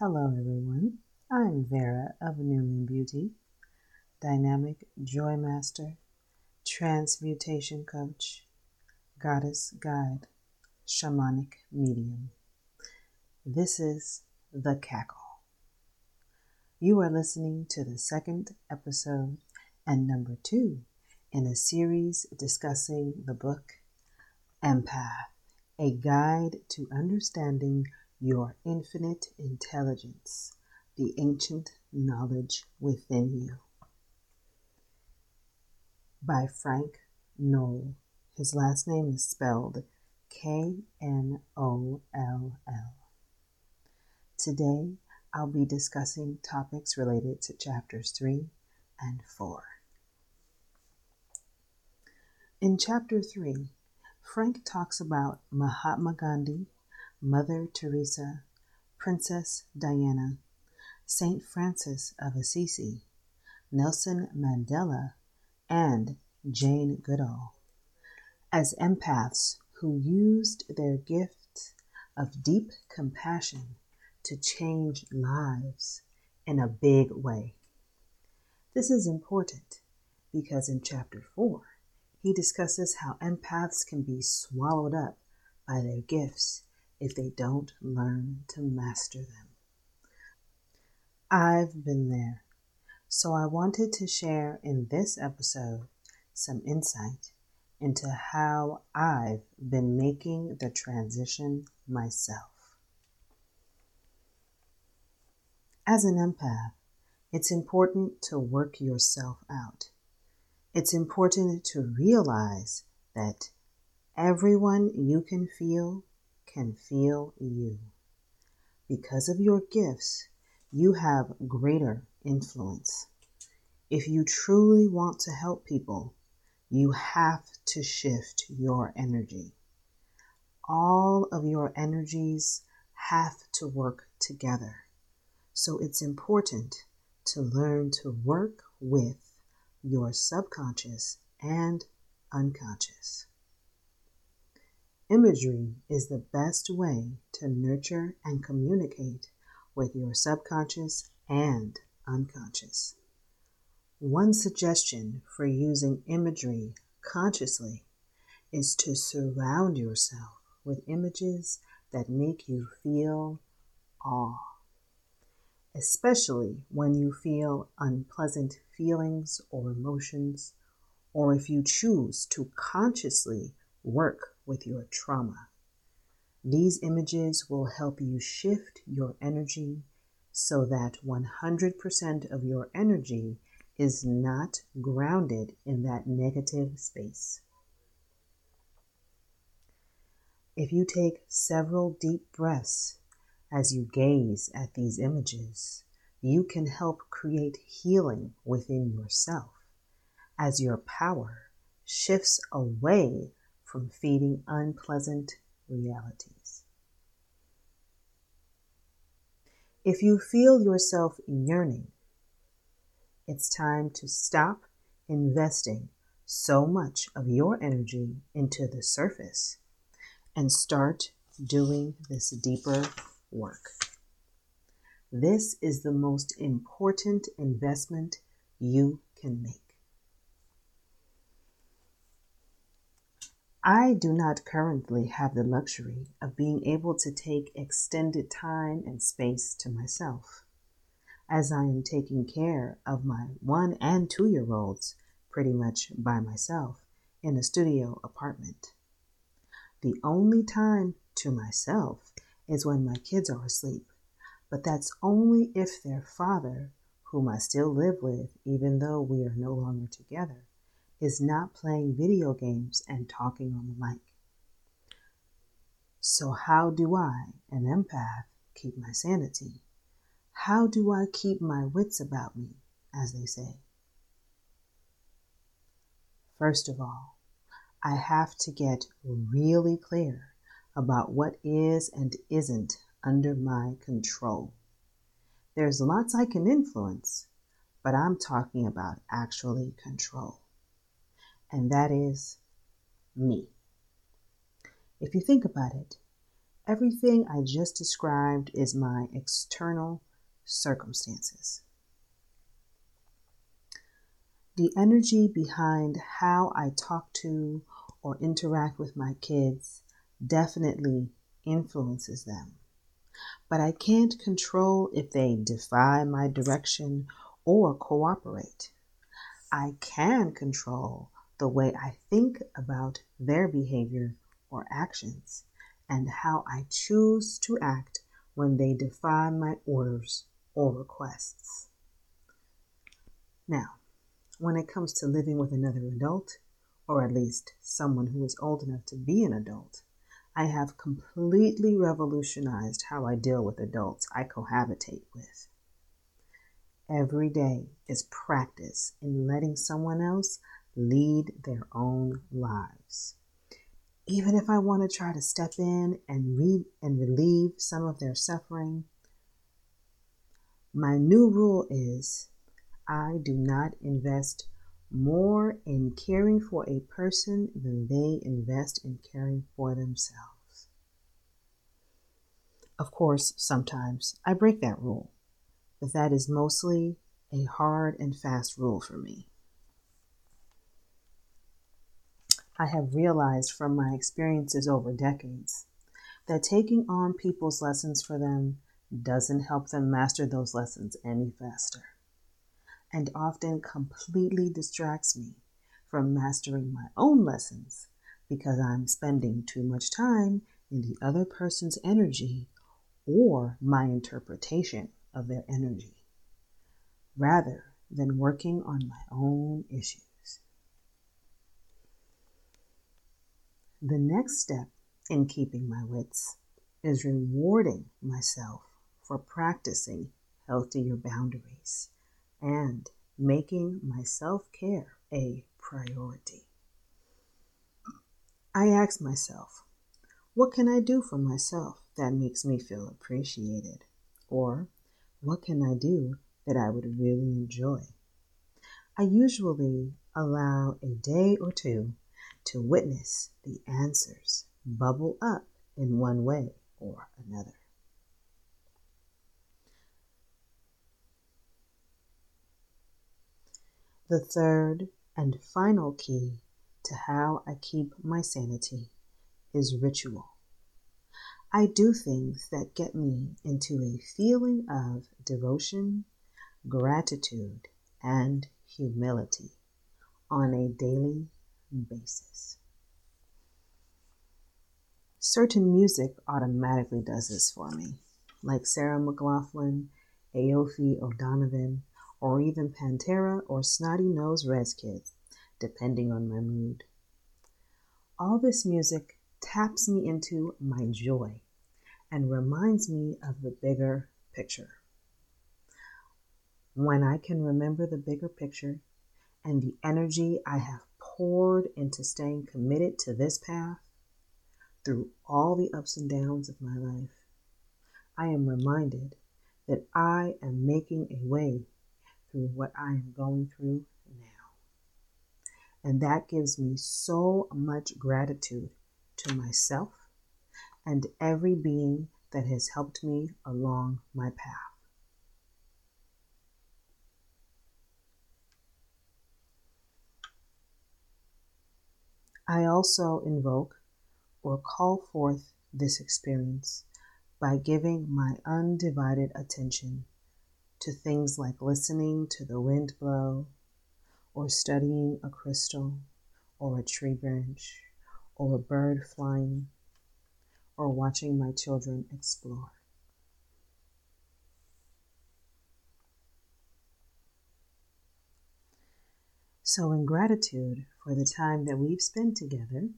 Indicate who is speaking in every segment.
Speaker 1: Hello, everyone. I'm Vera of NumenBeauty, dynamic joy master, transmutation coach, goddess guide, shamanic medium. This is The Cackle. You are listening to the second episode and number two in a series discussing the book Empath, a guide to understanding your infinite intelligence, the ancient knowledge within you. By Frank Knoll. His last name is spelled K N O L L. Today, I'll be discussing topics related to chapters 3 and 4. In chapter 3, Frank talks about Mahatma Gandhi Mother Teresa, Princess Diana, Saint Francis of Assisi, Nelson Mandela, and Jane Goodall as empaths who used their gift of deep compassion to change lives in a big way. This is important because in chapter 4, he discusses how empaths can be swallowed up by their gifts if they don't learn to master them. I've been there, so I wanted to share in this episode some insight into how I've been making the transition myself. As an empath, it's important to work yourself out. It's important to realize that everyone you can feel can feel you. Because of your gifts, you have greater influence. If you truly want to help people, you have to shift your energy. All of your energies have to work together. So it's important to learn to work with your subconscious and unconscious. Imagery is the best way to nurture and communicate with your subconscious and unconscious. One suggestion for using imagery consciously is to surround yourself with images that make you feel awe, especially when you feel unpleasant feelings or emotions, or if you choose to consciously work with your trauma. These images will help you shift your energy so that 100% of your energy is not grounded in that negative space. If you take several deep breaths as you gaze at these images, you can help create healing within yourself as your power shifts away from feeding unpleasant realities. If you feel yourself yearning, it's time to stop investing so much of your energy into the surface and start doing this deeper work. This is the most important investment you can make. I do not currently have the luxury of being able to take extended time and space to myself, as I am taking care of my one and two year olds pretty much by myself in a studio apartment. The only time to myself is when my kids are asleep, but that's only if their father, whom I still live with even though we are no longer together, is not playing video games and talking on the mic. So, how do I, an empath, keep my sanity? How do I keep my wits about me, as they say? First of all, I have to get really clear about what is and isn't under my control. There's lots I can influence, but I'm talking about actually control and that is me. If you think about it, everything I just described is my external circumstances. The energy behind how I talk to or interact with my kids definitely influences them. But I can't control if they defy my direction or cooperate. I can control the way I think about their behavior or actions and how I choose to act when they defy my orders or requests. Now, when it comes to living with another adult, or at least someone who is old enough to be an adult, I have completely revolutionized how I deal with adults I cohabitate with. Every day is practice in letting someone else lead their own lives. Even if I want to try to step in and read and relieve some of their suffering, my new rule is I do not invest more in caring for a person than they invest in caring for themselves. Of course, sometimes I break that rule, but that is mostly a hard and fast rule for me. I have realized from my experiences over decades that taking on people's lessons for them doesn't help them master those lessons any faster, and often completely distracts me from mastering my own lessons because I'm spending too much time in the other person's energy or my interpretation of their energy, rather than working on my own issues. The next step in keeping my wits is rewarding myself for practicing healthier boundaries and making my self care a priority. I ask myself, what can I do for myself that makes me feel appreciated? Or what can I do that I would really enjoy? I usually allow a day or two to witness the answers bubble up in one way or another. The third and final key to how I keep my sanity is ritual. I do things that get me into a feeling of devotion, gratitude, and humility on a daily basis. Certain music automatically does this for me, like Sarah McLachlan, Aoife O'Donovan, or even Pantera or Snotty Nose Rez Kids, depending on my mood. All this music taps me into my joy and reminds me of the bigger picture. When I can remember the bigger picture and the energy I have poured into staying committed to this path through all the ups and downs of my life, I am reminded that I am making a way through what I am going through now. And that gives me so much gratitude to myself and every being that has helped me along my path. I also invoke or call forth this experience by giving my undivided attention to things like listening to the wind blow, or studying a crystal, or a tree branch, or a bird flying, or watching my children explore. So, in gratitude for the time that we've spent together,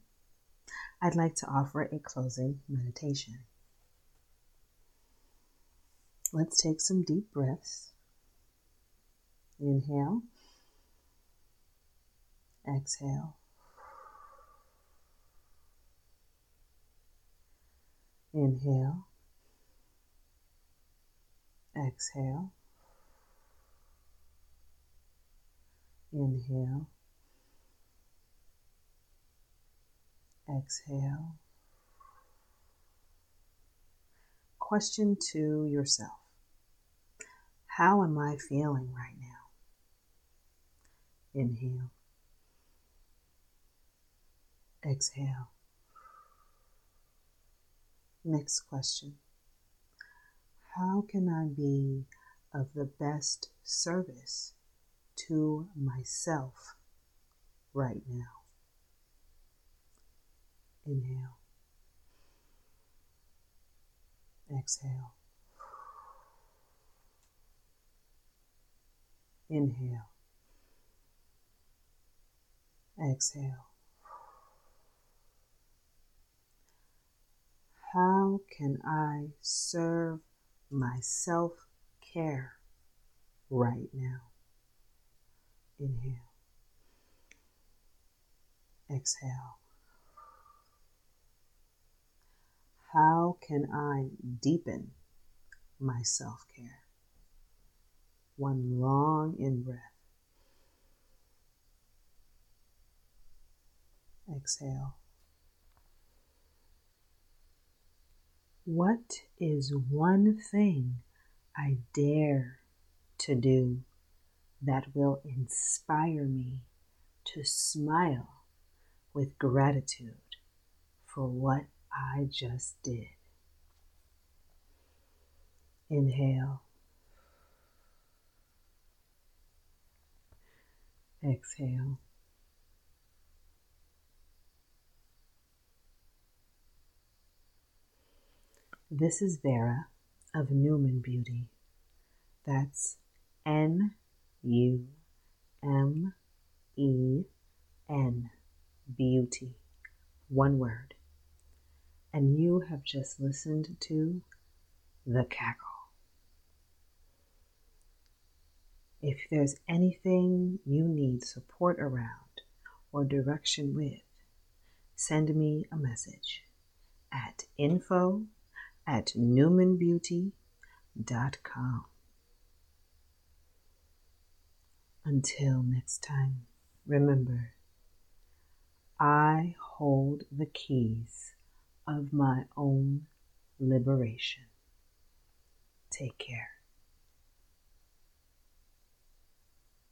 Speaker 1: I'd like to offer a closing meditation. Let's take some deep breaths. Inhale, exhale. Inhale, exhale. Inhale. Exhale. question to yourself How am I feeling right now? Inhale. Exhale. Next question How can I be of the best service to myself right now? Inhale. Exhale. Inhale. Exhale. How can I serve my self care right now? Inhale. Exhale. How can I deepen my self care? One long in breath. Exhale. What is one thing I dare to do that will inspire me to smile with gratitude for what I just did? Inhale. Exhale. This is Vera of NumenBeauty. That's N U M E N Beauty. One word. And you have just listened to The Cackle. If there's anything you need support around or direction with, send me a message at info at numenbeauty.com. Until next time, remember, I hold the keys of my own liberation. Take care.